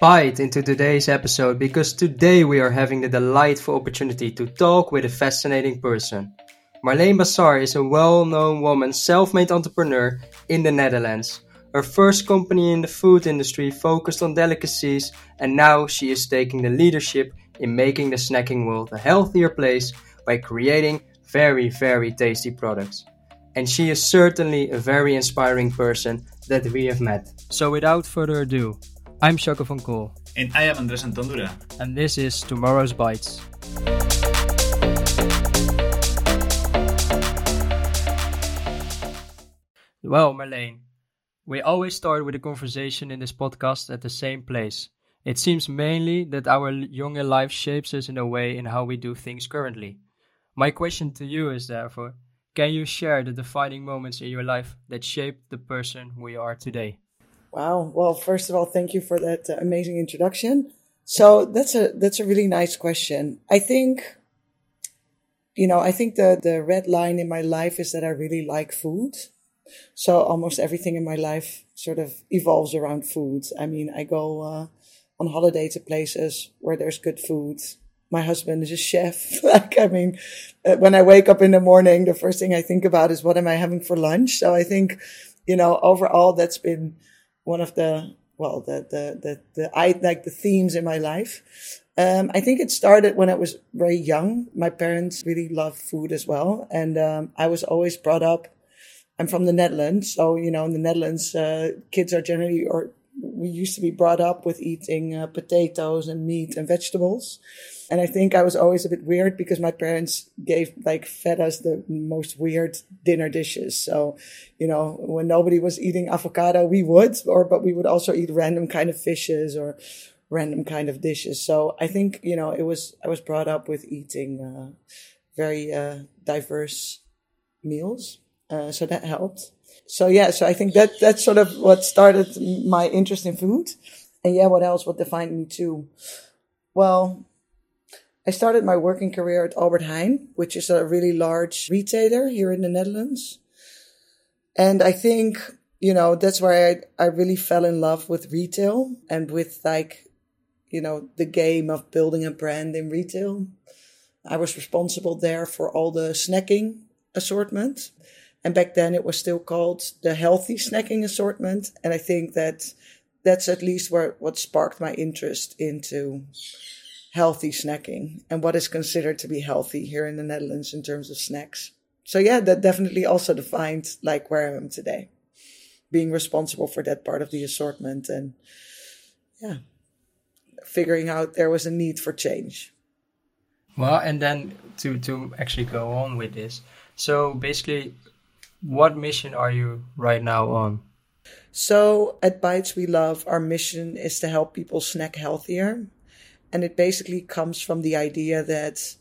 bite into today's episode because today we are having the delightful opportunity to talk with a fascinating person. Marleen Basart is a well known woman, self made entrepreneur in the Netherlands. Her first company in the food industry focused on delicacies, and now she is taking the leadership in making the snacking world a healthier place by creating very, very tasty products. And she is certainly a very inspiring person that we have met. So, without further ado, I'm Shaka van And I am Andres Antondura. And this is Tomorrow's Bites. Well, Marleen, we always start with a conversation in this podcast at the same place. It seems mainly that our younger life shapes us in a way in how we do things currently. My question to you is therefore, can you share the defining moments in your life that shaped the person we are today? Wow. Well, first of all, thank you for that uh, amazing introduction. So that's a that's a really nice question. I think you know, I think the the red line in my life is that I really like food. So almost everything in my life sort of evolves around food. I mean, I go uh, on holiday to places where there's good food. My husband is a chef. like, I mean, uh, when I wake up in the morning, the first thing I think about is what am I having for lunch? So I think, you know, overall that's been one of the well the the the, the I like the themes in my life. Um, I think it started when I was very young. My parents really loved food as well, and um, I was always brought up. I'm from the Netherlands, so you know in the Netherlands, uh, kids are generally or we used to be brought up with eating uh, potatoes and meat and vegetables. And I think I was always a bit weird because my parents gave, like, fed us the most weird dinner dishes. So, you know, when nobody was eating avocado, we would, or, but we would also eat random kind of fishes or random kind of dishes. So I think, you know, it was, I was brought up with eating, uh, very, uh, diverse meals. Uh, so that helped. So yeah, so I think that, that's sort of what started my interest in food. And yeah, what else? What defined me too? Well, I started my working career at Albert Heijn, which is a really large retailer here in the Netherlands. And I think, you know, that's where I, I really fell in love with retail and with like, you know, the game of building a brand in retail. I was responsible there for all the snacking assortment. And back then it was still called the healthy snacking assortment. And I think that that's at least where what sparked my interest into healthy snacking and what is considered to be healthy here in the Netherlands in terms of snacks. So yeah, that definitely also defined like where I am today, being responsible for that part of the assortment and yeah, figuring out there was a need for change. Well, and then to to actually go on with this, so basically, what mission are you right now on? So at Bites We Love, our mission is to help people snack healthier and it basically comes from the idea that,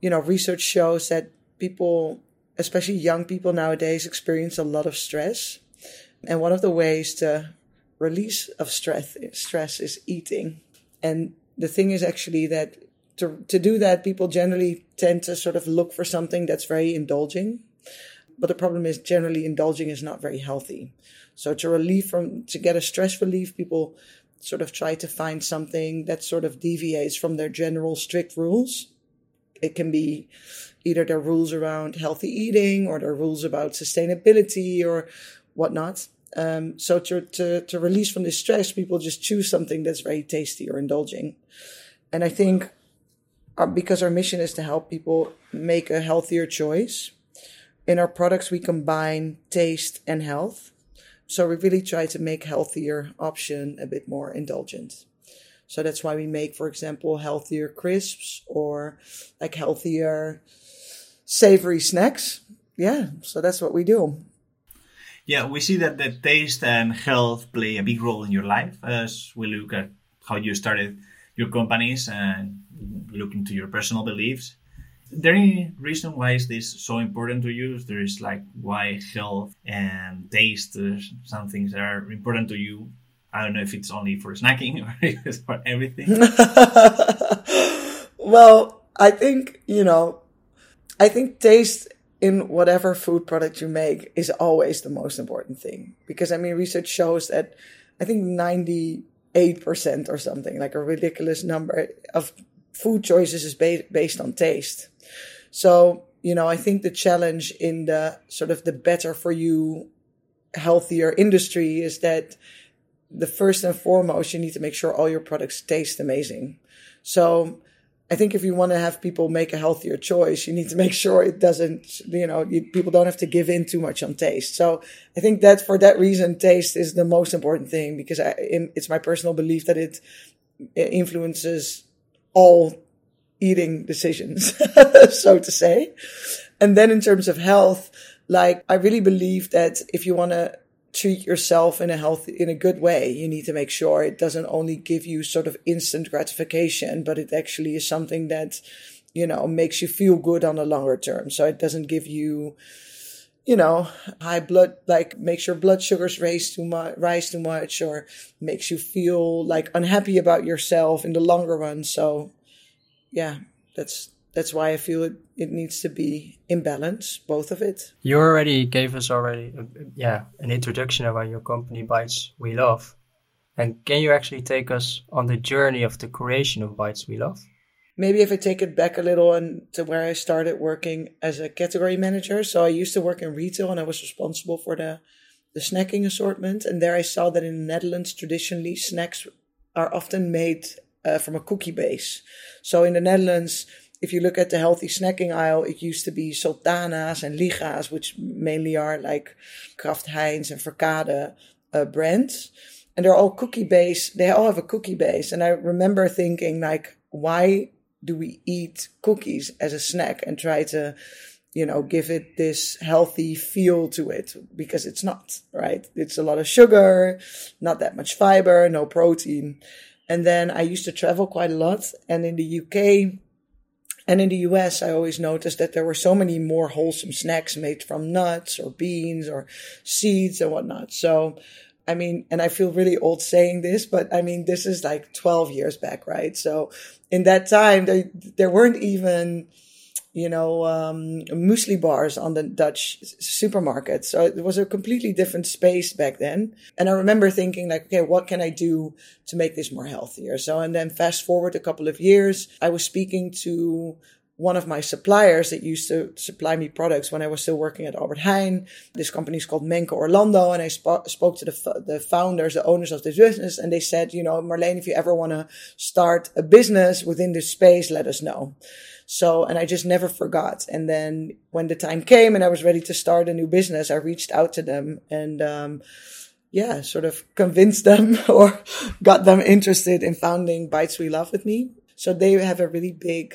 you know, research shows that people, especially young people nowadays, experience a lot of stress. And one of the ways to release of stress, stress is eating. And the thing is actually that to, to do that, people generally tend to sort of look for something that's very indulging. But the problem is generally indulging is not very healthy. So to relieve from, to get a stress relief, people sort of try to find something that sort of deviates from their general strict rules. It can be either their rules around healthy eating or their rules about sustainability or whatnot. Um, so to, to, to release from this stress, people just choose something that's very tasty or indulging. And I think our, because our mission is to help people make a healthier choice, in our products, we combine taste and health. So we really try to make healthier option a bit more indulgent. So that's why we make, for example, healthier crisps or like healthier savory snacks. Yeah, so that's what we do. Yeah, we see that the taste and health play a big role in your life as we look at how you started your companies and look into your personal beliefs there any reason why is this so important to you? There is like why health and taste, uh, some things that are important to you. I don't know if it's only for snacking or it's for everything. well, I think, you know, I think taste in whatever food product you make is always the most important thing. Because I mean, research shows that I think 90 8% or something, like a ridiculous number of food choices is ba- based on taste. So, you know, I think the challenge in the sort of the better for you, healthier industry is that the first and foremost, you need to make sure all your products taste amazing. So I think if you want to have people make a healthier choice, you need to make sure it doesn't, you know, you, people don't have to give in too much on taste. So I think that for that reason, taste is the most important thing because I, it's my personal belief that it, it influences all eating decisions, so to say. And then in terms of health, like I really believe that if you want to treat yourself in a healthy, in a good way. You need to make sure it doesn't only give you sort of instant gratification, but it actually is something that, you know, makes you feel good on a longer term. So it doesn't give you, you know, high blood, like makes your blood sugars raise too much, rise too much, or makes you feel like unhappy about yourself in the longer run. So yeah, that's, that's why I feel it, it needs to be in balance, both of it. You already gave us already, uh, yeah, an introduction about your company, Bites We Love. And can you actually take us on the journey of the creation of Bites We Love? Maybe if I take it back a little and to where I started working as a category manager. So I used to work in retail and I was responsible for the, the snacking assortment. And there I saw that in the Netherlands, traditionally snacks are often made uh, from a cookie base. So in the Netherlands, if you look at the healthy snacking aisle, it used to be sultanas and ligas, which mainly are like Kraft Heinz and Verkade uh, brands. And they're all cookie based. They all have a cookie base. And I remember thinking like, why do we eat cookies as a snack and try to, you know, give it this healthy feel to it? Because it's not, right? It's a lot of sugar, not that much fiber, no protein. And then I used to travel quite a lot. And in the UK, and in the US, I always noticed that there were so many more wholesome snacks made from nuts or beans or seeds and whatnot. So, I mean, and I feel really old saying this, but I mean, this is like 12 years back, right? So in that time, there, there weren't even, you know, um, muesli bars on the Dutch supermarket. So it was a completely different space back then. And I remember thinking like, okay, what can I do to make this more healthier? So, and then fast forward a couple of years, I was speaking to one of my suppliers that used to supply me products when I was still working at Albert Heijn. This company is called Menken Orlando. And I sp- spoke to the, the founders, the owners of this business. And they said, you know, Marleen, if you ever want to start a business within this space, let us know. So, and I just never forgot. And then when the time came and I was ready to start a new business, I reached out to them and, um, yeah, sort of convinced them or got them interested in founding Bites We Love with me. So they have a really big,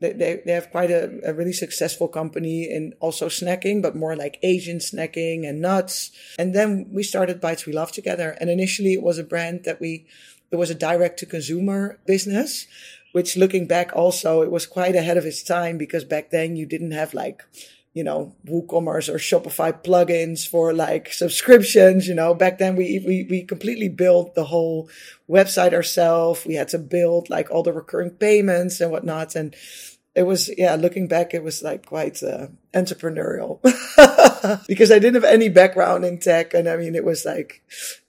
they, they, have quite a, a really successful company in also snacking, but more like Asian snacking and nuts. And then we started Bites We Love together. And initially it was a brand that we, it was a direct to consumer business which looking back also, it was quite ahead of its time because back then you didn't have like, you know, WooCommerce or Shopify plugins for like subscriptions. You know, back then we, we, we completely built the whole website ourselves. We had to build like all the recurring payments and whatnot. And it was, yeah, looking back, it was like quite uh, entrepreneurial because I didn't have any background in tech. And I mean, it was like,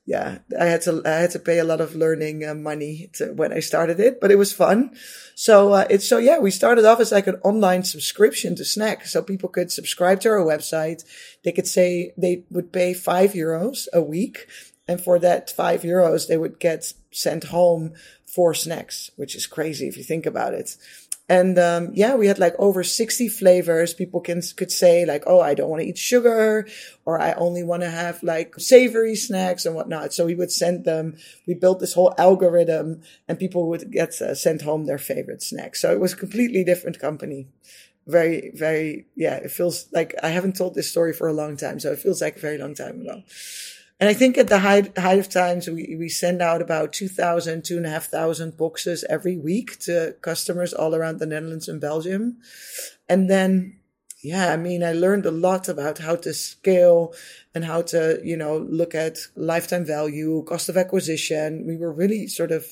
yeah, I had to, I had to pay a lot of learning uh, money to, when I started it, but it was fun. So, uh, it's, so yeah, we started off as like an online subscription to Snack. So people could subscribe to our website. They could say they would pay five euros a week. And for that five euros, they would get sent home four snacks, which is crazy if you think about it. And um, yeah, we had like over 60 flavors. People can could say like, "Oh, I don't want to eat sugar," or "I only want to have like savory snacks and whatnot." So we would send them. We built this whole algorithm, and people would get uh, sent home their favorite snacks. So it was a completely different company. Very, very, yeah. It feels like I haven't told this story for a long time, so it feels like a very long time ago. And I think at the height, height of times, we, we send out about 2,000, 2,500 boxes every week to customers all around the Netherlands and Belgium. And then, yeah, I mean, I learned a lot about how to scale and how to, you know, look at lifetime value, cost of acquisition. We were really sort of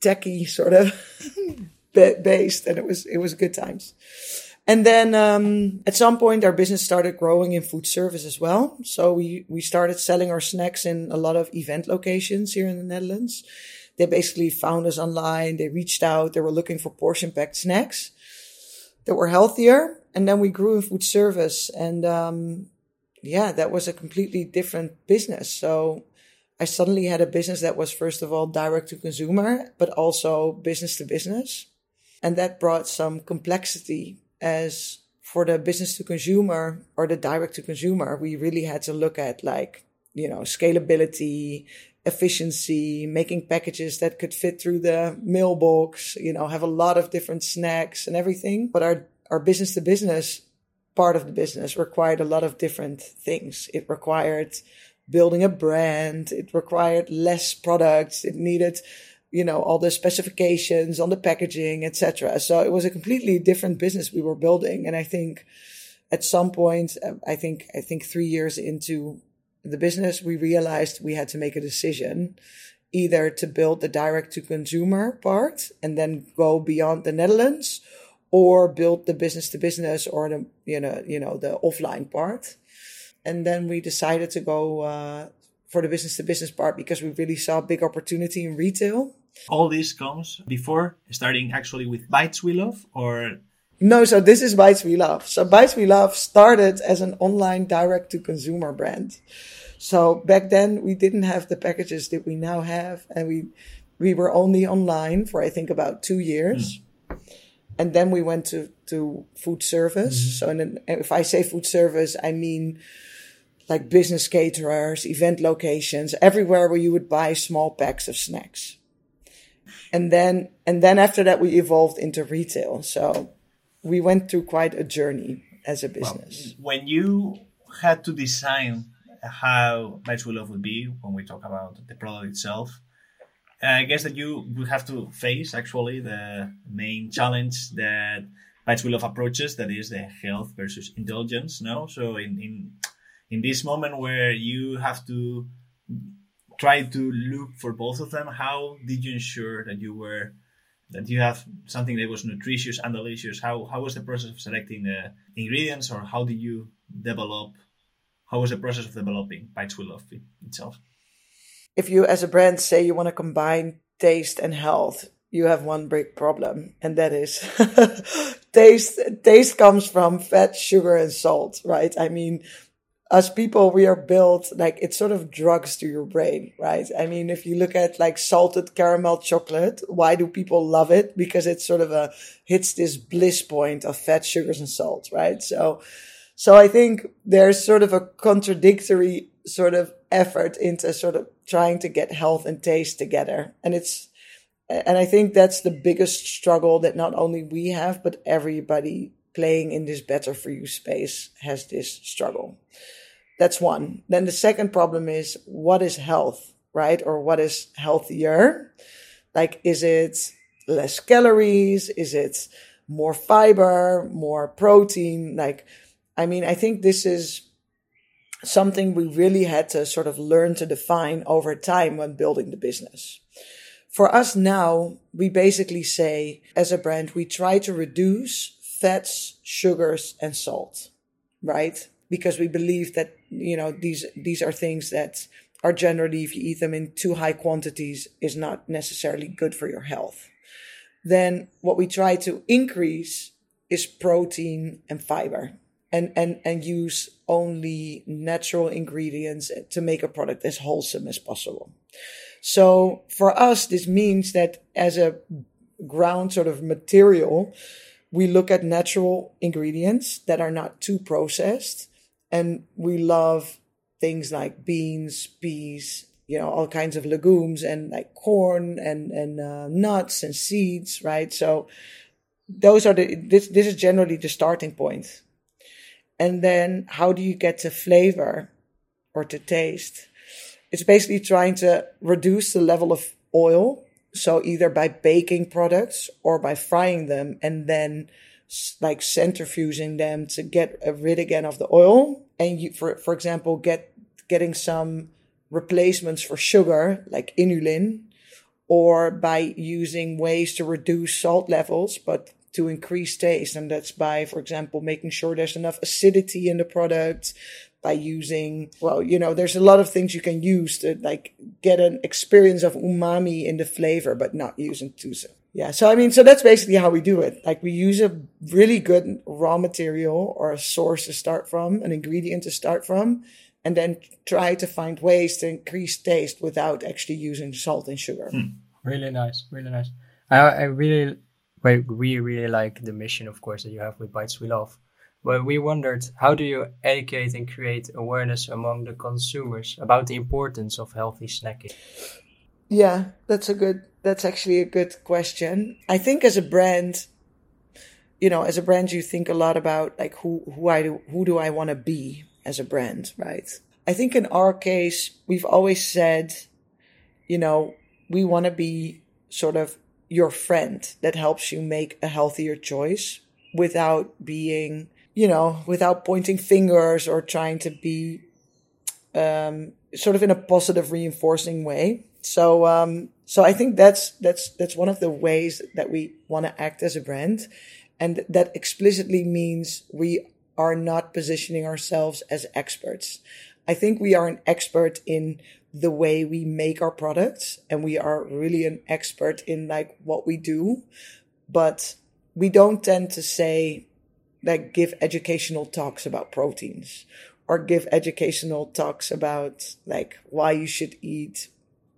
techie sort of based and it was, it was good times. And then um, at some point, our business started growing in food service as well. So we we started selling our snacks in a lot of event locations here in the Netherlands. They basically found us online. They reached out. They were looking for portion packed snacks that were healthier. And then we grew in food service, and um, yeah, that was a completely different business. So I suddenly had a business that was first of all direct to consumer, but also business to business. And that brought some complexity as for the business to consumer or the direct to consumer, we really had to look at like, you know, scalability, efficiency, making packages that could fit through the mailbox, you know, have a lot of different snacks and everything. But our, our business to business part of the business required a lot of different things. It required building a brand. It required less products. It needed you know, all the specifications on the packaging, etc. So it was a completely different business we were building. And I think at some point, uh, I think, I think three years into the business, we realized we had to make a decision either to build the direct to consumer part and then go beyond the Netherlands or build the business to business or the, you know, you know, the offline part. And then we decided to go, uh, for the business to business part because we really saw a big opportunity in retail all this comes before starting actually with Bites We Love or no, so this is Bites We Love. So Bites We Love started as an online direct to consumer brand. So back then we didn't have the packages that we now have and we we were only online for I think about 2 years. Mm. And then we went to to food service. Mm-hmm. So then, if I say food service, I mean like business caterers, event locations, everywhere where you would buy small packs of snacks and then and then after that we evolved into retail. So we went through quite a journey as a business. well, when you had to design how Bites We Love would be when we talk about the product itself i guess that you would have to face actually the main challenge that Bites We Love approaches that is the health versus indulgence no? So in in in this moment where you have to try to look for both of them. How did you ensure that you were that you have something that was nutritious and delicious? How how was the process of selecting the ingredients, or how did you develop? How was the process of developing Bites We Love itself? If you, as a brand, say you want to combine taste and health, you have one big problem, and that is taste. Taste comes from fat, sugar, and salt, right? I mean, as people, we are built like it's sort of drugs to your brain, right? I mean, if you look at like salted caramel chocolate, why do people love it? Because it's sort of a hits this bliss point of fat, sugars, and salt, right? So, so I think there's sort of a contradictory sort of effort into sort of trying to get health and taste together. And it's, and I think that's the biggest struggle that not only we have, but everybody playing in this better for you space has this struggle. That's one. Then the second problem is what is health, right? Or what is healthier? Like, is it less calories? Is it more fiber, more protein? Like, I mean, I think this is something we really had to sort of learn to define over time when building the business. For us now, we basically say as a brand, we try to reduce fats, sugars, and salt, right? because we believe that you know these these are things that are generally if you eat them in too high quantities is not necessarily good for your health. Then what we try to increase is protein and fiber and and and use only natural ingredients to make a product as wholesome as possible. So for us this means that as a ground sort of material we look at natural ingredients that are not too processed and we love things like beans, peas, you know, all kinds of legumes and like corn and, and uh, nuts and seeds, right? So those are the, this, this is generally the starting point. And then how do you get to flavor or to taste? It's basically trying to reduce the level of oil. So either by baking products or by frying them and then like centrifuging them to get rid again of the oil and you, for for example get getting some replacements for sugar like inulin or by using ways to reduce salt levels but to increase taste. And that's by, for example, making sure there's enough acidity in the product, by using, well, you know, there's a lot of things you can use to like get an experience of umami in the flavor, but not using tusa. Yeah. So, I mean, so that's basically how we do it. Like we use a really good raw material or a source to start from, an ingredient to start from, and then try to find ways to increase taste without actually using salt and sugar. Hmm. Really nice. Really nice. I, I really, we really like the mission, of course, that you have with Bites We Love. But we wondered, how do you educate and create awareness among the consumers about the importance of healthy snacking? Yeah, that's a good, that's actually a good question. I think as a brand, you know, as a brand, you think a lot about like who, who I do, who do I want to be as a brand, right? I think in our case, we've always said, you know, we want to be sort of your friend that helps you make a healthier choice without being you know, without pointing fingers or trying to be um, sort of in a positive reinforcing way. So, um, so I think that's that's that's one of the ways that we want to act as a brand, and that explicitly means we are not positioning ourselves as experts. I think we are an expert in the way we make our products, and we are really an expert in like what we do, but we don't tend to say like, give educational talks about proteins or give educational talks about like why you should eat,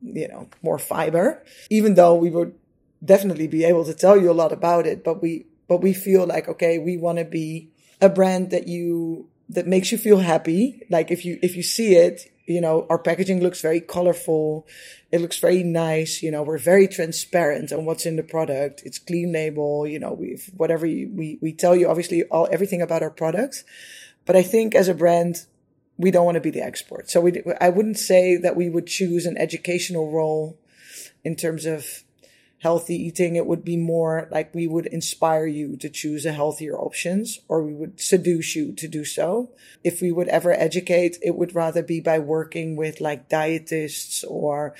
you know, more fiber, even though we would definitely be able to tell you a lot about it, but we, but we feel like, okay, we want to be a brand that you, that makes you feel happy. Like if you, if you see it, you know, our packaging looks very colorful. It looks very nice. You know, we're very transparent on what's in the product. It's clean label. You know, we've whatever you, we we tell you obviously all everything about our products. But I think as a brand, we don't want to be the export. So we I wouldn't say that we would choose an educational role in terms of healthy eating, it would be more like we would inspire you to choose a healthier options or we would seduce you to do so. If we would ever educate, it would rather be by working with like dietists or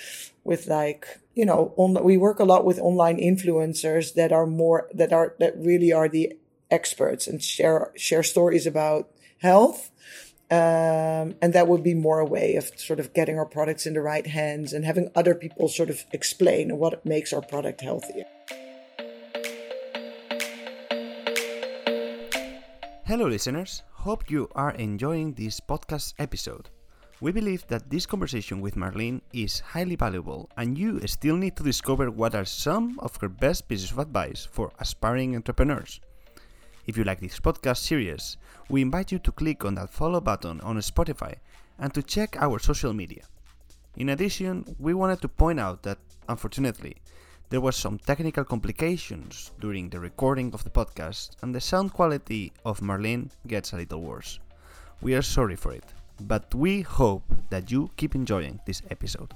with like, you know, on, we work a lot with online influencers that are more, that are, that really are the experts and share, share stories about health um, and that would be more a way of sort of getting our products in the right hands and having other people sort of explain what makes our product healthier. Hello, listeners. Hope you are enjoying this podcast episode. We believe that this conversation with Marleen is highly valuable, and you still need to discover what are some of her best pieces of advice for aspiring entrepreneurs. If you like this podcast series, we invite you to click on that follow button on Spotify and to check our social media. In addition, we wanted to point out that, unfortunately, there were some technical complications during the recording of the podcast and the sound quality of Marleen gets a little worse. We are sorry for it, but we hope that you keep enjoying this episode.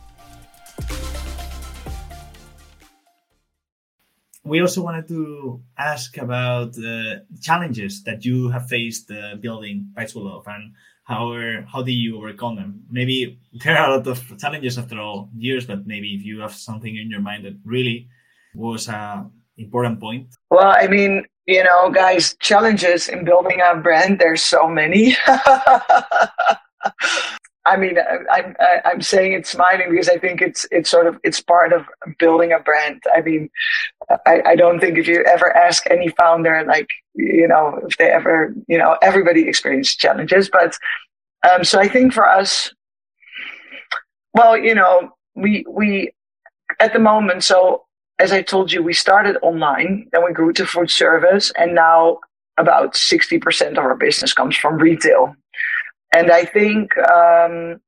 We also wanted to ask about the challenges that you have faced uh, building Love and how how do you overcome them? Maybe there are a lot of challenges after all years, but maybe if you have something in your mind that really was a important point. Well, I mean, you know, guys, challenges in building a brand. There's so many. I mean, I'm I'm saying it smiling because I think it's it's sort of it's part of building a brand. I mean, I, I don't think if you ever ask any founder, like you know, if they ever you know, everybody experiences challenges. But um, so I think for us, well, you know, we we at the moment. So as I told you, we started online, then we grew to food service, and now about sixty percent of our business comes from retail. And I think, um,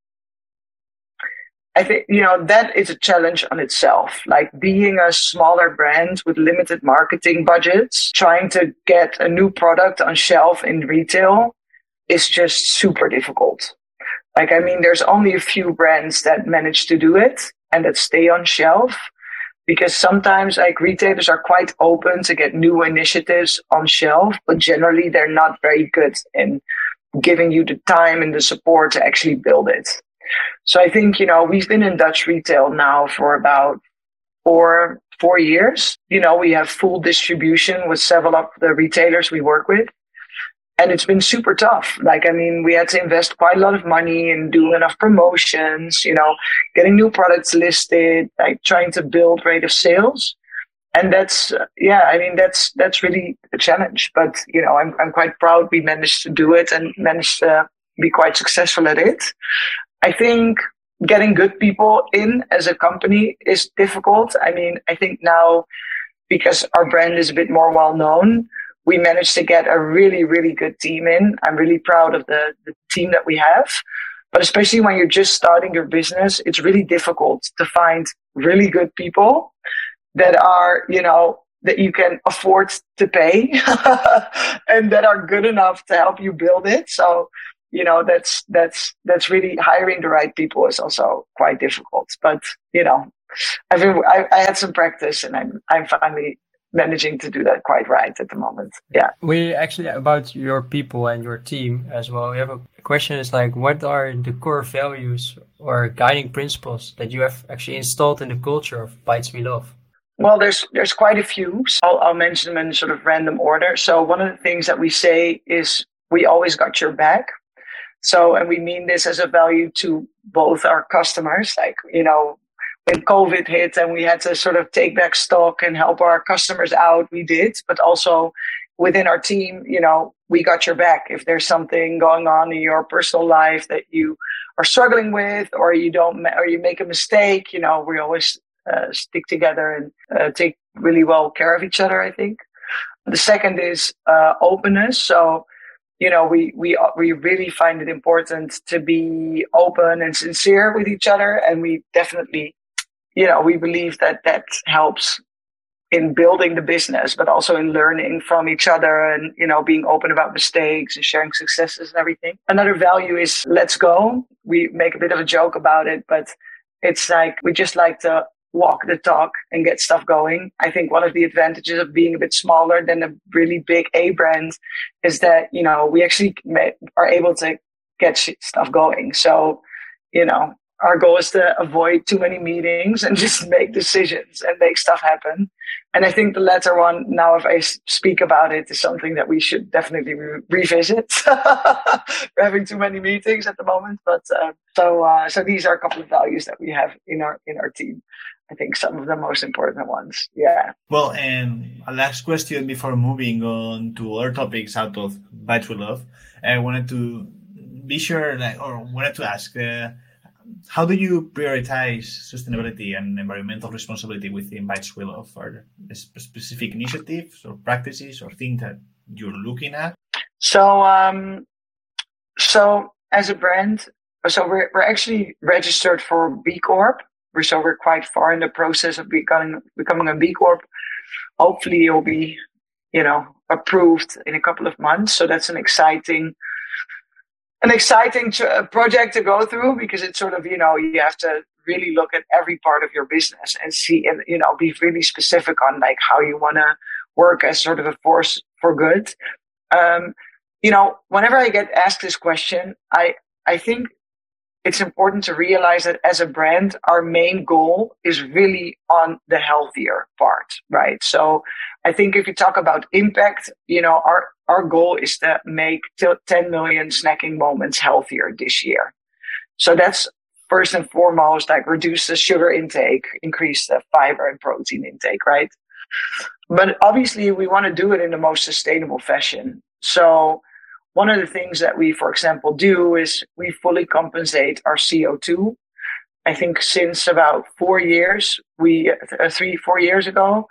I think, you know, that is a challenge on itself. Like being a smaller brand with limited marketing budgets, trying to get a new product on shelf in retail is just super difficult. Like, I mean, there's only a few brands that manage to do it and that stay on shelf because sometimes like retailers are quite open to get new initiatives on shelf, but generally they're not very good in giving you the time and the support to actually build it. So I think, you know, we've been in Dutch retail now for about four, four years. You know, we have full distribution with several of the retailers we work with. And it's been super tough. Like, I mean, we had to invest quite a lot of money and do enough promotions, you know, getting new products listed, like trying to build rate of sales. And that's, uh, yeah, I mean, that's, that's really a challenge. But, you know, I'm, I'm quite proud we managed to do it and managed to be quite successful at it. I think getting good people in as a company is difficult. I mean, I think now because our brand is a bit more well known, we managed to get a really, really good team in. I'm really proud of the, the team that we have. But especially when you're just starting your business, it's really difficult to find really good people that are, you know, that you can afford to pay and that are good enough to help you build it. So you know that's that's that's really hiring the right people is also quite difficult. But you know i've been, I, I, had some practice and i'm i'm finally managing to do that quite right at the moment. Yeah. We actually about your people and your team as well we have a question is like what are the core values or guiding principles that you have actually installed in the culture of bites we love well, there's there's quite a few. So I'll, I'll mention them in sort of random order. So one of the things that we say is we always got your back. So, and we mean this as a value to both our customers, like, you know, when COVID hit and we had to sort of take back stock and help our customers out, we did, but also within our team, you know, we got your back. If there's something going on in your personal life that you are struggling with, or you don't, or you make a mistake, you know, we always stick together and uh, take really well care of each other. I think. The second is uh, openness. So you know, we, we, we really find it important to be open and sincere with each other. And we definitely, you know, we believe that that helps in building the business, but also in learning from each other and, you know, being open about mistakes and sharing successes and everything. Another value is let's go. We make a bit of a joke about it, but it's like we just like to walk the talk and get stuff going. I think one of the advantages of being a bit smaller than a really big A brand is that, you know, we actually are able to get stuff going. So, you know, our goal is to avoid too many meetings and just make decisions and make stuff happen. And I think the latter one, now if I speak about it, is something that we should definitely re- revisit. We're having too many meetings at the moment, but uh, so uh, so these are a couple of values that we have in our in our team. I think some of the most important ones. Yeah. Well, and a last question before moving on to other topics out of We Love. I wanted to be sure, like, or wanted to ask, uh, how do you prioritize sustainability and environmental responsibility within We Love? Are there specific initiatives or practices or things that you're looking at? So, um, so as a brand, so we're, we're actually registered for B Corp, we're so we're quite far in the process of becoming becoming a B Corp. Hopefully, it'll be you know approved in a couple of months. So that's an exciting an exciting tr- project to go through because it's sort of you know you have to really look at every part of your business and see and you know be really specific on like how you want to work as sort of a force for good. Um, you know, whenever I get asked this question, I I think it's important to realize that as a brand, our main goal is really on the healthier part, right? So I think if you talk about impact, you know, our, our goal is to make 10 million snacking moments healthier this year. So that's first and foremost, like reduce the sugar intake, increase the fiber and protein intake, right? But obviously we want to do it in the most sustainable fashion. So one of the things that we, for example, do is we fully compensate our CO2. I think since about four years, we, uh, three, four years ago,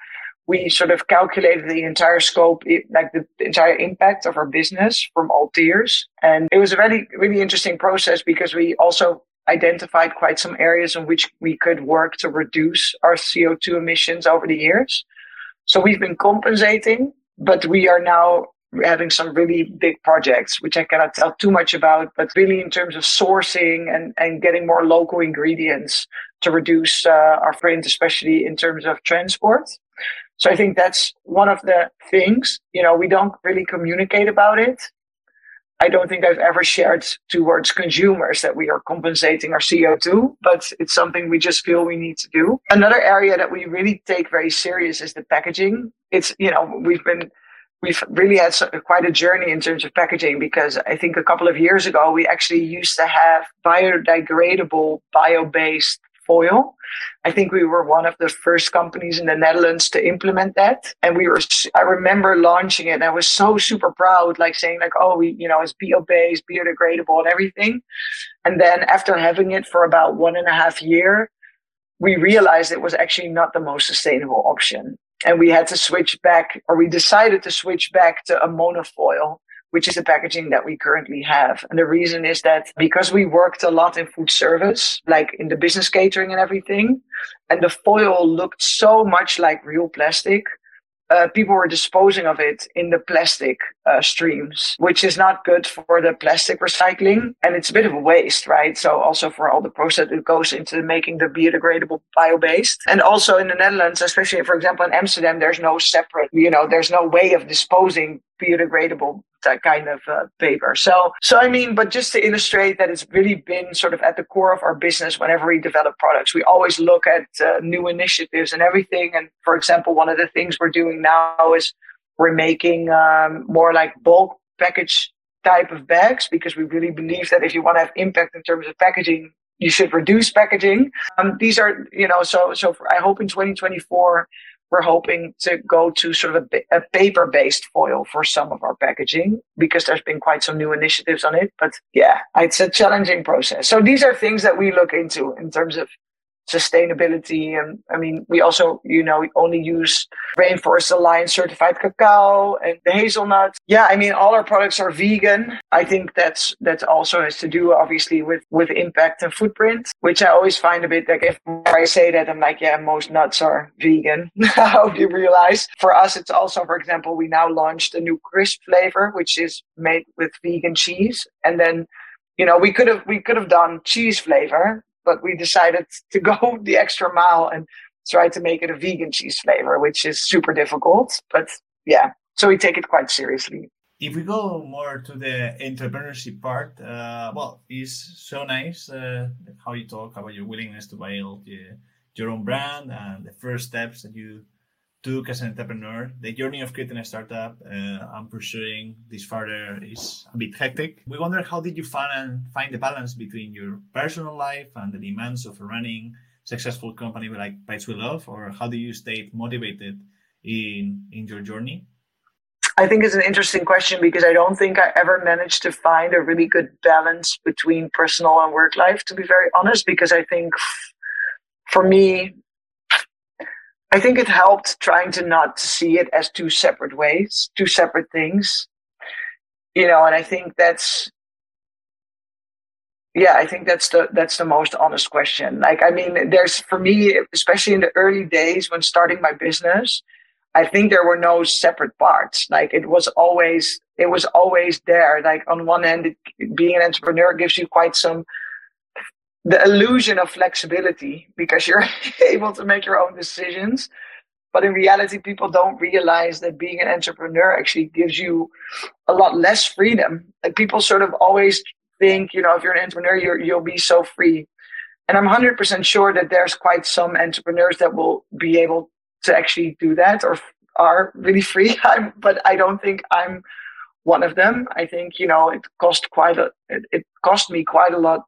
we sort of calculated the entire scope, like the entire impact of our business from all tiers. And it was a really, really interesting process because we also identified quite some areas in which we could work to reduce our CO2 emissions over the years. So we've been compensating, but we are now having some really big projects, which I cannot tell too much about, but really in terms of sourcing and, and getting more local ingredients to reduce uh, our footprint, especially in terms of transport. So I think that's one of the things, you know, we don't really communicate about it. I don't think I've ever shared towards consumers that we are compensating our CO2, but it's something we just feel we need to do. Another area that we really take very serious is the packaging. It's, you know, we've been, we've really had quite a journey in terms of packaging because I think a couple of years ago, we actually used to have biodegradable, bio-based foil. I think we were one of the first companies in the Netherlands to implement that. And we were, I remember launching it and I was so super proud, like saying like, oh, we, you know, it's bio-based, biodegradable and everything. And then after having it for about one and a half year, we realized it was actually not the most sustainable option. And we had to switch back, or we decided to switch back to a monofoil which is the packaging that we currently have. And the reason is that because we worked a lot in food service, like in the business catering and everything, and the foil looked so much like real plastic, uh, people were disposing of it in the plastic uh, streams, which is not good for the plastic recycling. And it's a bit of a waste, right? So also for all the process that goes into making the biodegradable bio-based. And also in the Netherlands, especially for example in Amsterdam, there's no separate, you know, there's no way of disposing biodegradable that kind of uh, paper. So, so I mean, but just to illustrate that it's really been sort of at the core of our business whenever we develop products, we always look at uh, new initiatives and everything. And for example, one of the things we're doing now is we're making um, more like bulk package type of bags because we really believe that if you want to have impact in terms of packaging, you should reduce packaging. Um, these are, you know, so so for, I hope in 2024 we're hoping to go to sort of a, a paper based foil for some of our packaging because there's been quite some new initiatives on it. But yeah, it's a challenging process. So these are things that we look into in terms of sustainability. And I mean, we also, you know, only use Rainforest Alliance certified cacao and the hazelnut. Yeah, I mean, all our products are vegan. I think that's, that also has to do obviously with, with impact and footprint, which I always find a bit like if I say that, I'm like, yeah, most nuts are vegan. I hope you realize. For us, it's also, for example, we now launched a new crisp flavor, which is made with vegan cheese. And then you know we could have we could have done cheese flavor but we decided to go the extra mile and try to make it a vegan cheese flavor, which is super difficult. But yeah, so we take it quite seriously. If we go more to the entrepreneurship part, uh, well, it's so nice uh, how you talk about your willingness to build your own brand and the first steps that you took as an entrepreneur. The journey of creating a startup uh, and pursuing this further is a bit hectic. We wonder how did you find and find the balance between your personal life and the demands of running successful company like Bites We Love, or how do you stay motivated in in your journey? I think it's an interesting question because I don't think I ever managed to find a really good balance between personal and work life, to be very honest, because I think for me, I think it helped trying to not see it as two separate ways, two separate things. You know, and I think that's yeah, I think that's the that's the most honest question. Like I mean, there's for me, especially in the early days when starting my business, I think there were no separate parts. Like it was always it was always there. Like on one end, it, being an entrepreneur gives you quite some the illusion of flexibility because you're able to make your own decisions. But in reality, people don't realize that being an entrepreneur actually gives you a lot less freedom. Like people sort of always think, you know, if you're an entrepreneur, you're, you'll be so free. And I'm 100% sure that there's quite some entrepreneurs that will be able to actually do that or are really free. I'm, but I don't think I'm one of them. I think, you know, it cost quite a, it, it cost me quite a lot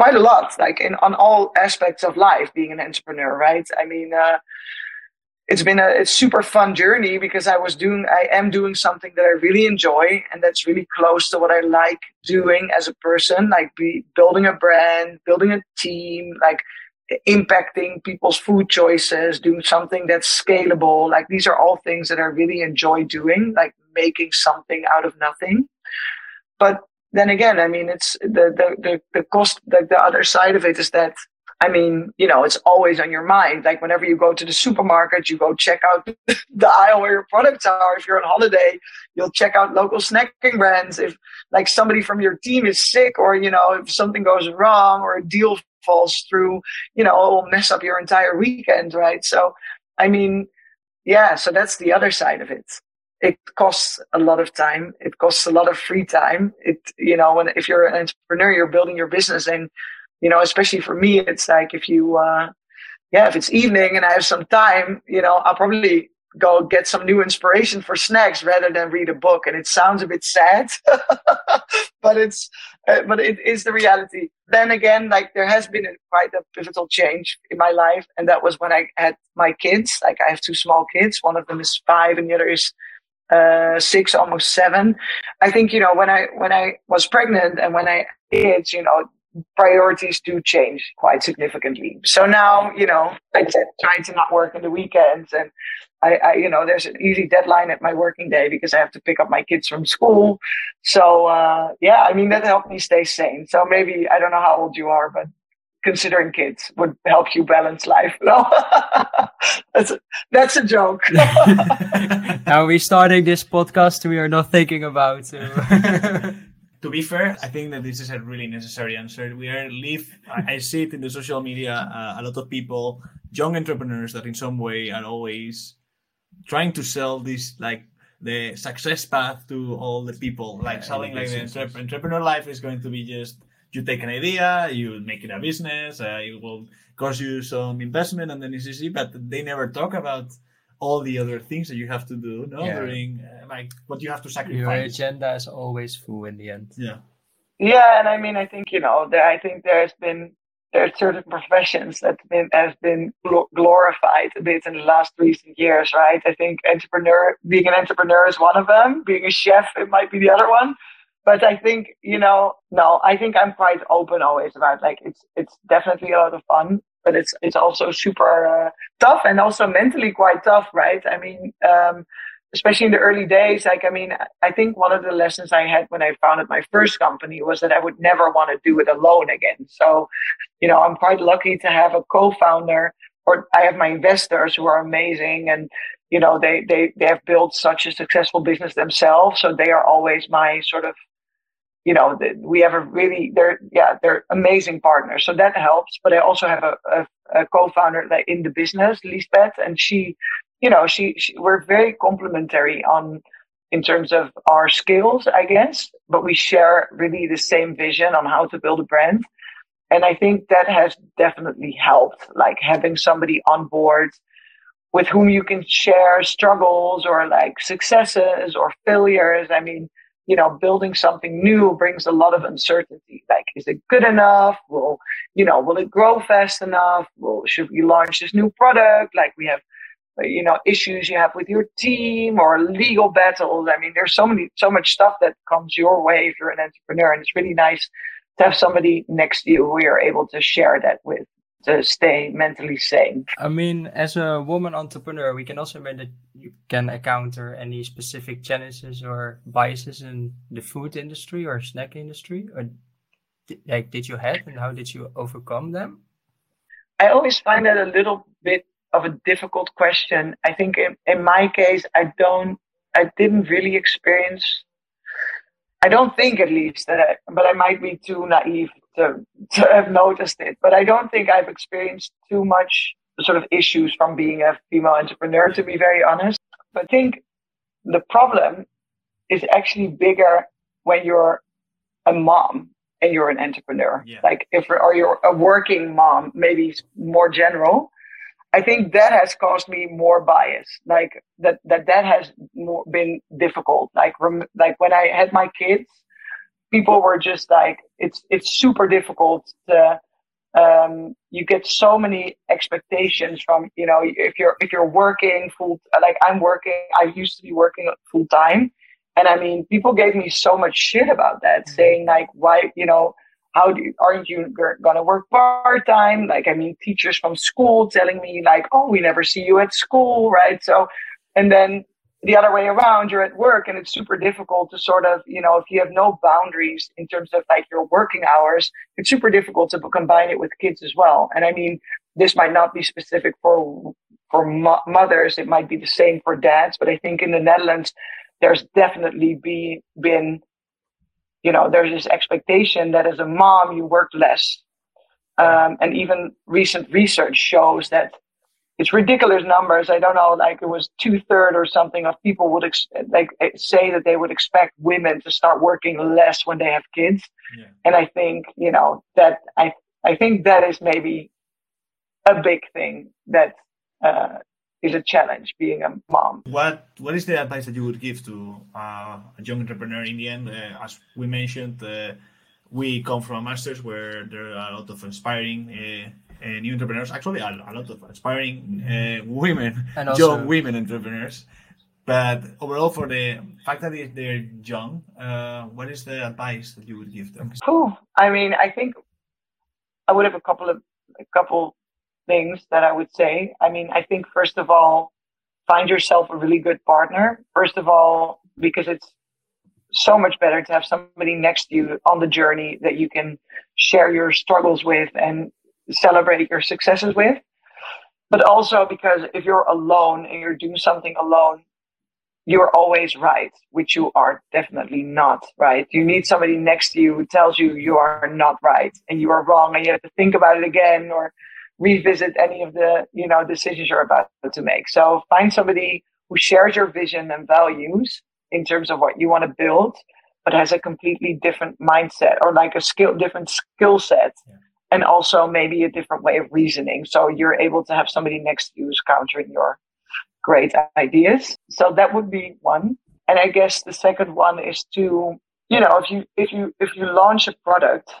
quite a lot, like in on all aspects of life, being an entrepreneur, right? I mean, uh, it's been a it's super fun journey because I was doing I am doing something that I really enjoy and that's really close to what I like doing as a person, like be building a brand, building a team, like impacting people's food choices, doing something that's scalable. Like these are all things that I really enjoy doing, like making something out of nothing. But then again, I mean, it's the, the, the, the cost, the, the other side of it is that, I mean, you know, it's always on your mind. Like whenever you go to the supermarket, you go check out the aisle where your products are. If you're on holiday, you'll check out local snacking brands. If like somebody from your team is sick or, you know, if something goes wrong or a deal falls through, you know, it will mess up your entire weekend, right? So, I mean, yeah, so that's the other side of it. It costs a lot of time. It costs a lot of free time. It, you know, when, if you're an entrepreneur, you're building your business and, you know, especially for me, it's like if you, uh, yeah, if it's evening and I have some time, you know, I'll probably go get some new inspiration for snacks rather than read a book. And it sounds a bit sad, but it's, uh, but it is the reality. Then again, like there has been a, quite a pivotal change in my life. And that was when I had my kids. Like I have two small kids. One of them is five and the other is uh, six, almost seven. I think, you know, when I, when I was pregnant and when I kids, you know, priorities do change quite significantly. So now, you know, I try to not work in the weekends and I, I, you know, there's an easy deadline at my working day because I have to pick up my kids from school. So, uh, yeah, I mean, that helped me stay sane. So maybe, I don't know how old you are, but considering kids would help you balance life. No, that's a, that's a joke. now we're starting this podcast. We are not thinking about. Uh... to be fair, I think that this is a really necessary answer. We are live. I see it in the social media. Uh, a lot of people, young entrepreneurs, that in some way are always trying to sell this like the success path to all the people, like yeah, selling like the entre- entrepreneur life is going to be just you take an idea, you make it a business, uh, it will cost you some investment, and then it's easy. But they never talk about all the other things that you have to do, no? Yeah. During uh, like what you have to sacrifice. Your agenda is always full in the end. Yeah. Yeah, and I mean, I think you know, there, I think there's been there are certain professions that been, have been glorified a bit in the last recent years, right? I think entrepreneur, being an entrepreneur is one of them. Being a chef, it might be the other one. But I think, you know, no, I think I'm quite open always about like it's it's definitely a lot of fun, but it's it's also super uh, tough and also mentally quite tough, right? I mean, um, especially in the early days, like I mean, I think one of the lessons I had when I founded my first company was that I would never want to do it alone again. So, you know, I'm quite lucky to have a co-founder or I have my investors who are amazing and you know they they they have built such a successful business themselves so they are always my sort of you know, we have a really, they're, yeah, they're amazing partners. So that helps. But I also have a, a, a co-founder in the business, Lisbeth, and she, you know, she, she, we're very complementary on, in terms of our skills, I guess, but we share really the same vision on how to build a brand. And I think that has definitely helped, like having somebody on board with whom you can share struggles or like successes or failures. I mean, you know, building something new brings a lot of uncertainty. Like, is it good enough? Will, you know, will it grow fast enough? Will, should we launch this new product? Like we have, you know, issues you have with your team or legal battles. I mean, there's so many, so much stuff that comes your way if you're an entrepreneur. And it's really nice to have somebody next to you who you're able to share that with to stay mentally sane. I mean, as a woman entrepreneur, we can also admit that you can encounter any specific challenges or biases in the food industry or snack industry, or like did you have, and how did you overcome them? I always find that a little bit of a difficult question. I think in, in my case, I don't, I didn't really experience I don't think, at least, that I, but I might be too naive to, to have noticed it. But I don't think I've experienced too much sort of issues from being a female entrepreneur, to be very honest. But I think the problem is actually bigger when you're a mom and you're an entrepreneur. Yeah. Like if or you're a working mom, maybe more general. I think that has caused me more bias. Like that that that has more been difficult. Like rem, like when I had my kids, people were just like, it's, it's super difficult to, um, you get so many expectations from, you know, if you're, if you're working full, like I'm working, I used to be working full time. And I mean, people gave me so much shit about that, mm-hmm. saying like, why, you know, how do you, aren't you going to work part time? Like, I mean, teachers from school telling me like, oh, we never see you at school, right? So, and then the other way around, you're at work and it's super difficult to sort of, you know, if you have no boundaries in terms of like your working hours, it's super difficult to combine it with kids as well. And I mean, this might not be specific for, for mo- mothers. It might be the same for dads, but I think in the Netherlands, there's definitely be, been, you know, there's this expectation that as a mom, you work less. Um, and even recent research shows that it's ridiculous numbers. I don't know, like it was two third or something of people would ex- like eh, say that they would expect women to start working less when they have kids. Yeah. And I think, you know, that I, I think that is maybe a big thing that, uh, is a challenge being a mom. What What is the advice that you would give to uh, a young entrepreneur? In the end, uh, as we mentioned, uh, we come from a masters where there are a lot of inspiring uh, uh, new entrepreneurs. Actually, a, a lot of inspiring uh, women, also, young women entrepreneurs. But overall, for the fact that they're young, uh, what is the advice that you would give them? Ooh, I mean, I think I would have a couple of a couple things that I would say. I mean, I think first of all, find yourself a really good partner. First of all, because it's so much better to have somebody next to you on the journey that you can share your struggles with and celebrate your successes with. But also because if you're alone and you're doing something alone, you're always right, which you are definitely not right. You need somebody next to you who tells you you are not right and you are wrong and you have to think about it again or revisit any of the, you know, decisions you're about to make. So find somebody who shares your vision and values in terms of what you want to build, but has a completely different mindset or like a skill, different skill set. Yeah and also maybe a different way of reasoning. So you're able to have somebody next to you who's countering your great ideas. So that would be one. And I guess the second one is to, you know, if you, if you, if you launch a product,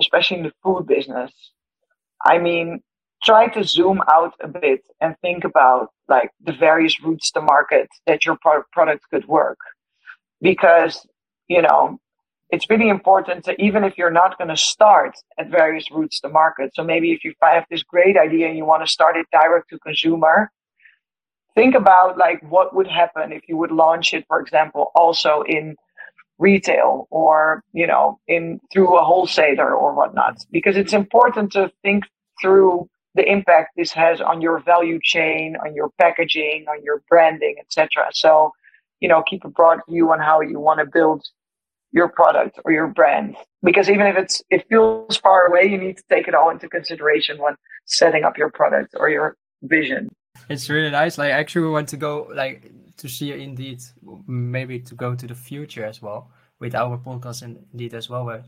especially in the food business, I mean, try to zoom out a bit and think about like the various routes to market that your product could work. Because, you know, it's really important to even if you're not going to start at various routes to market. So maybe if you have this great idea and you want to start it direct to consumer, think about like what would happen if you would launch it, for example, also in retail or you know in through a wholesaler or whatnot because it's important to think through the impact this has on your value chain on your packaging on your branding etc so you know keep a broad view on how you want to build your product or your brand. Because even if it's it feels far away you need to take it all into consideration when setting up your product or your vision. It's really nice. Like actually we want to go like to see indeed maybe to go to the future as well with our podcast indeed as well. But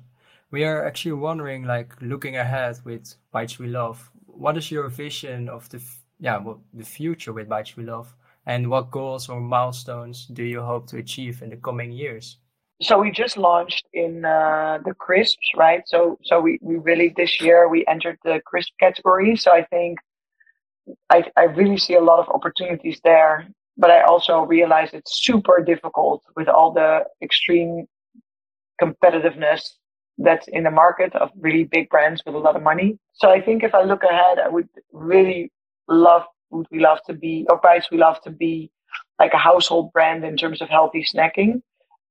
we are actually wondering like looking ahead with bites we love what is your vision of the yeah well, the future with bites we love? And what goals or milestones do you hope to achieve in the coming years so we just launched in uh, the crisps, right? So so we, we really this year we entered the crisp category. So I think I I really see a lot of opportunities there. But I also realize it's super difficult with all the extreme competitiveness that's in the market of really big brands with a lot of money. So I think if I look ahead, I would really love would we love to be or bites we love to be like a household brand in terms of healthy snacking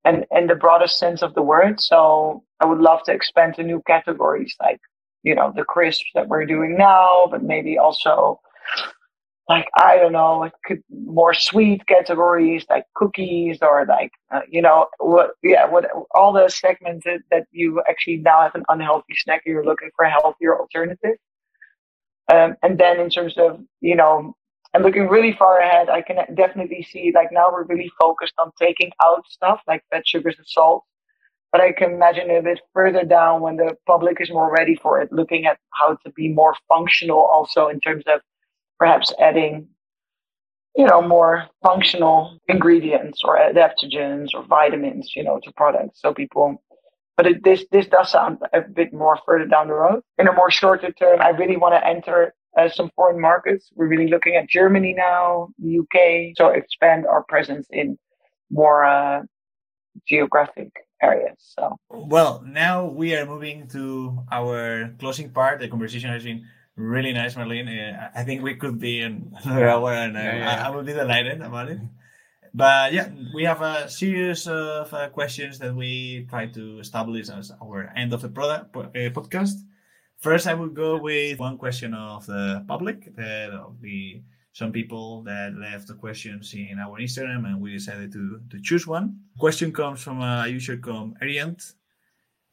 and in the broadest sense of the word. So I would love to expand to new categories like, you know, the crisps that we're doing now, but maybe also like, I don't know, it could more sweet categories like cookies or like, uh, you know, what, yeah, what, all the segments that, that you actually now have an unhealthy snack, you're looking for a healthier alternative. Um, and then in terms of, you know, and looking really far ahead, I can definitely see like now we're really focused on taking out stuff like fat, sugars, and salt. But I can imagine a bit further down when the public is more ready for it, looking at how to be more functional also in terms of perhaps adding, you know, more functional ingredients or adaptogens or vitamins, you know, to products. So people, but it, this, this does sound a bit more further down the road. In a more shorter term, I really want to enter uh, some foreign markets. We're really looking at Germany now, the UK, so expand our presence in more uh, geographic areas. So well, now we are moving to our closing part. The conversation has been really nice, Marleen. Uh, I think we could be another hour, and uh, yeah, yeah. I, I would be delighted about it. But yeah, we have a series of uh, questions that we try to establish as our end of the product, uh, podcast. First, I would go with one question of the public. That will be some people that left the questions in our Instagram, and we decided to, to choose one. Question comes from a user called Ariant.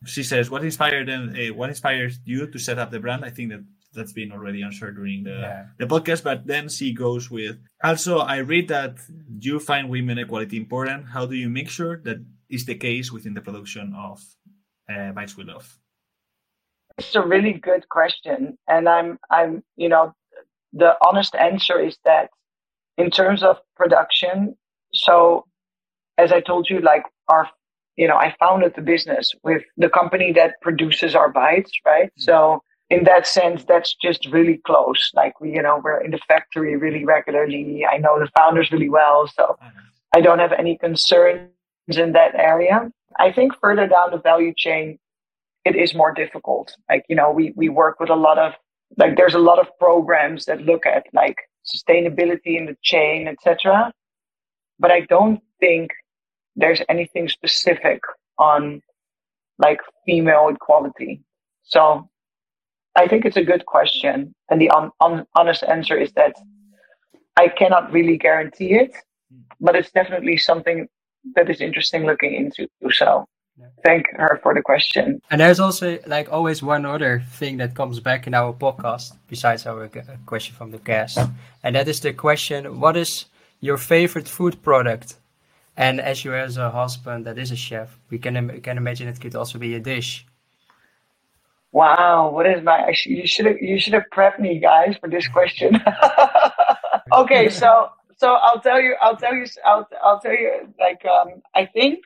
She says, "What inspired them? Uh, what inspired you to set up the brand?" I think that that's been already answered during the Yeah. the podcast. But then she goes with also I read that you find women equality important. How do you make sure that is the case within the production of uh, Bites We Love? It's a really good question, and I'm I'm you know the honest answer is that in terms of production, so as I told you, like our you know I founded the business with the company that produces our bites, right? Mm-hmm. So in that sense, that's just really close. Like we you know we're in the factory really regularly. I know the founders really well, so uh-huh. I don't have any concerns in that area. I think further down the value chain, it is more difficult. Like, you know, we, we work with a lot of, like, there's a lot of programs that look at like sustainability in the chain, etc. But I don't think there's anything specific on like female equality. So I think it's a good question. And the un- un- honest answer is that I cannot really guarantee it, hmm. but it's definitely something that is interesting looking into. So thank her for the question. And there's also like always one other thing that comes back in our podcast besides our question from the guest, and that is the question: What is your favorite food product? And as you as a husband that is a chef, we can Im- can imagine it could also be a dish. Wow, what is my? You should have you should have prepped me, guys, for this question. okay, so so I'll tell you, I'll tell you, I'll I'll tell you. Like, um, I think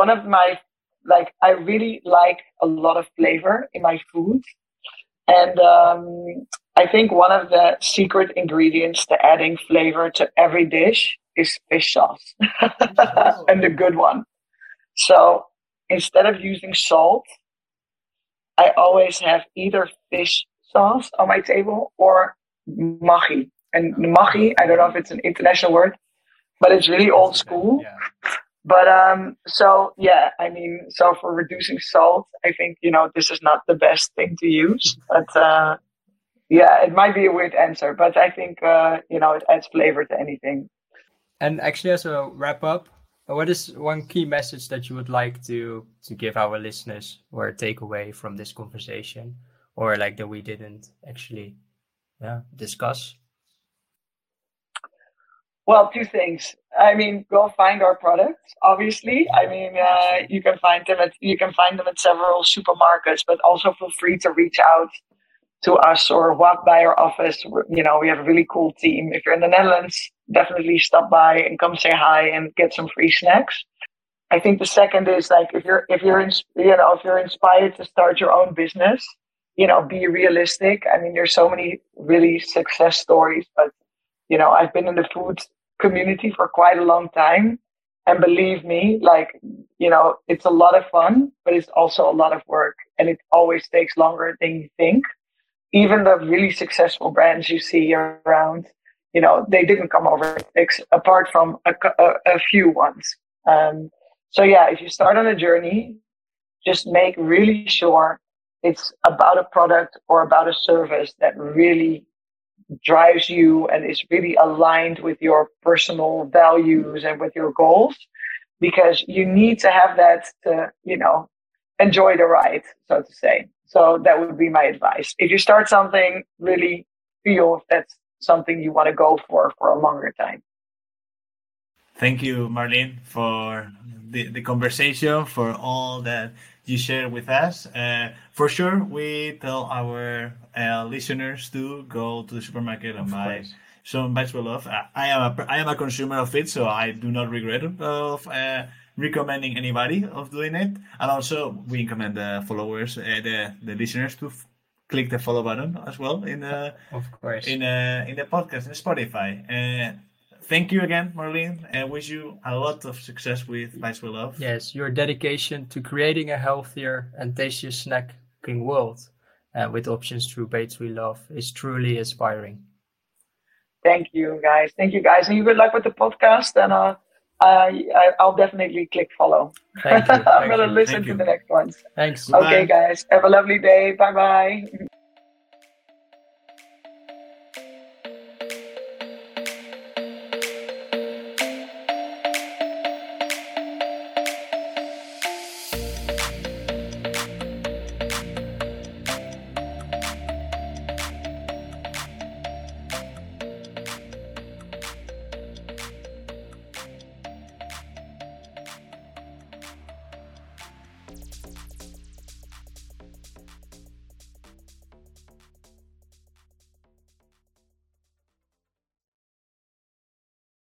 one of my like I really like a lot of flavor in my food, and um, I think one of the secret ingredients to adding flavor to every dish is fish sauce, and a good one. So instead of using salt. I always have either fish sauce on my table or maggi. And maggi, I don't know if it's an international word, but it's really old school. Yeah. But um, so yeah, I mean, so for reducing salt, I think you know this is not the best thing to use. But uh, yeah, it might be a weird answer, but I think uh, you know it adds flavor to anything. And actually, as a wrap up, what is one key message that you would like to to give our listeners or take away from this conversation, or like that we didn't actually, yeah, discuss? Well, two things. I mean, go find our products. Obviously, I mean, uh, you can find them at you can find them at several supermarkets, but also feel free to reach out to us or walk by our office. You know, we have a really cool team. If you're in the Netherlands, definitely stop by and come say hi and get some free snacks. I think the second is like if you're if you're ins- you know if you're inspired to start your own business, you know, be realistic. I mean, there's so many really success stories, but you know, I've been in the food community for quite a long time. And believe me, like, you know, it's a lot of fun, but it's also a lot of work and it always takes longer than you think. Even the really successful brands you see around, you know, they didn't come over ex- apart from a, a, a few ones. Um, so yeah, if you start on a journey, just make really sure it's about a product or about a service that really drives you and is really aligned with your personal values and with your goals because you need to have that to you know enjoy the ride so to say. So that would be my advice. If you start something really feel if that's something you want to go for for a longer time. Thank you, Marleen, for the, the conversation, for all that you share with us. Uh, for sure, we tell our uh, listeners to go to the supermarket and buy course. some we love. I, I am a I am a consumer of it, so I do not regret of uh, recommending anybody of doing it. And also, we recommend the followers, uh, the the listeners to f- click the follow button as well in the Of course. in uh, in the podcast in Spotify. Thank you again, Marleen. I wish you a lot of success with Bites We Love. Yes, your dedication to creating a healthier and tastier snacking world uh, with options through Bites We Love is truly inspiring. thank you guys thank you guys and good luck with the podcast and uh I, I i'll definitely click follow Thank you. i'm gonna listen to the next ones Thanks. Goodbye. okay guys have a lovely day bye bye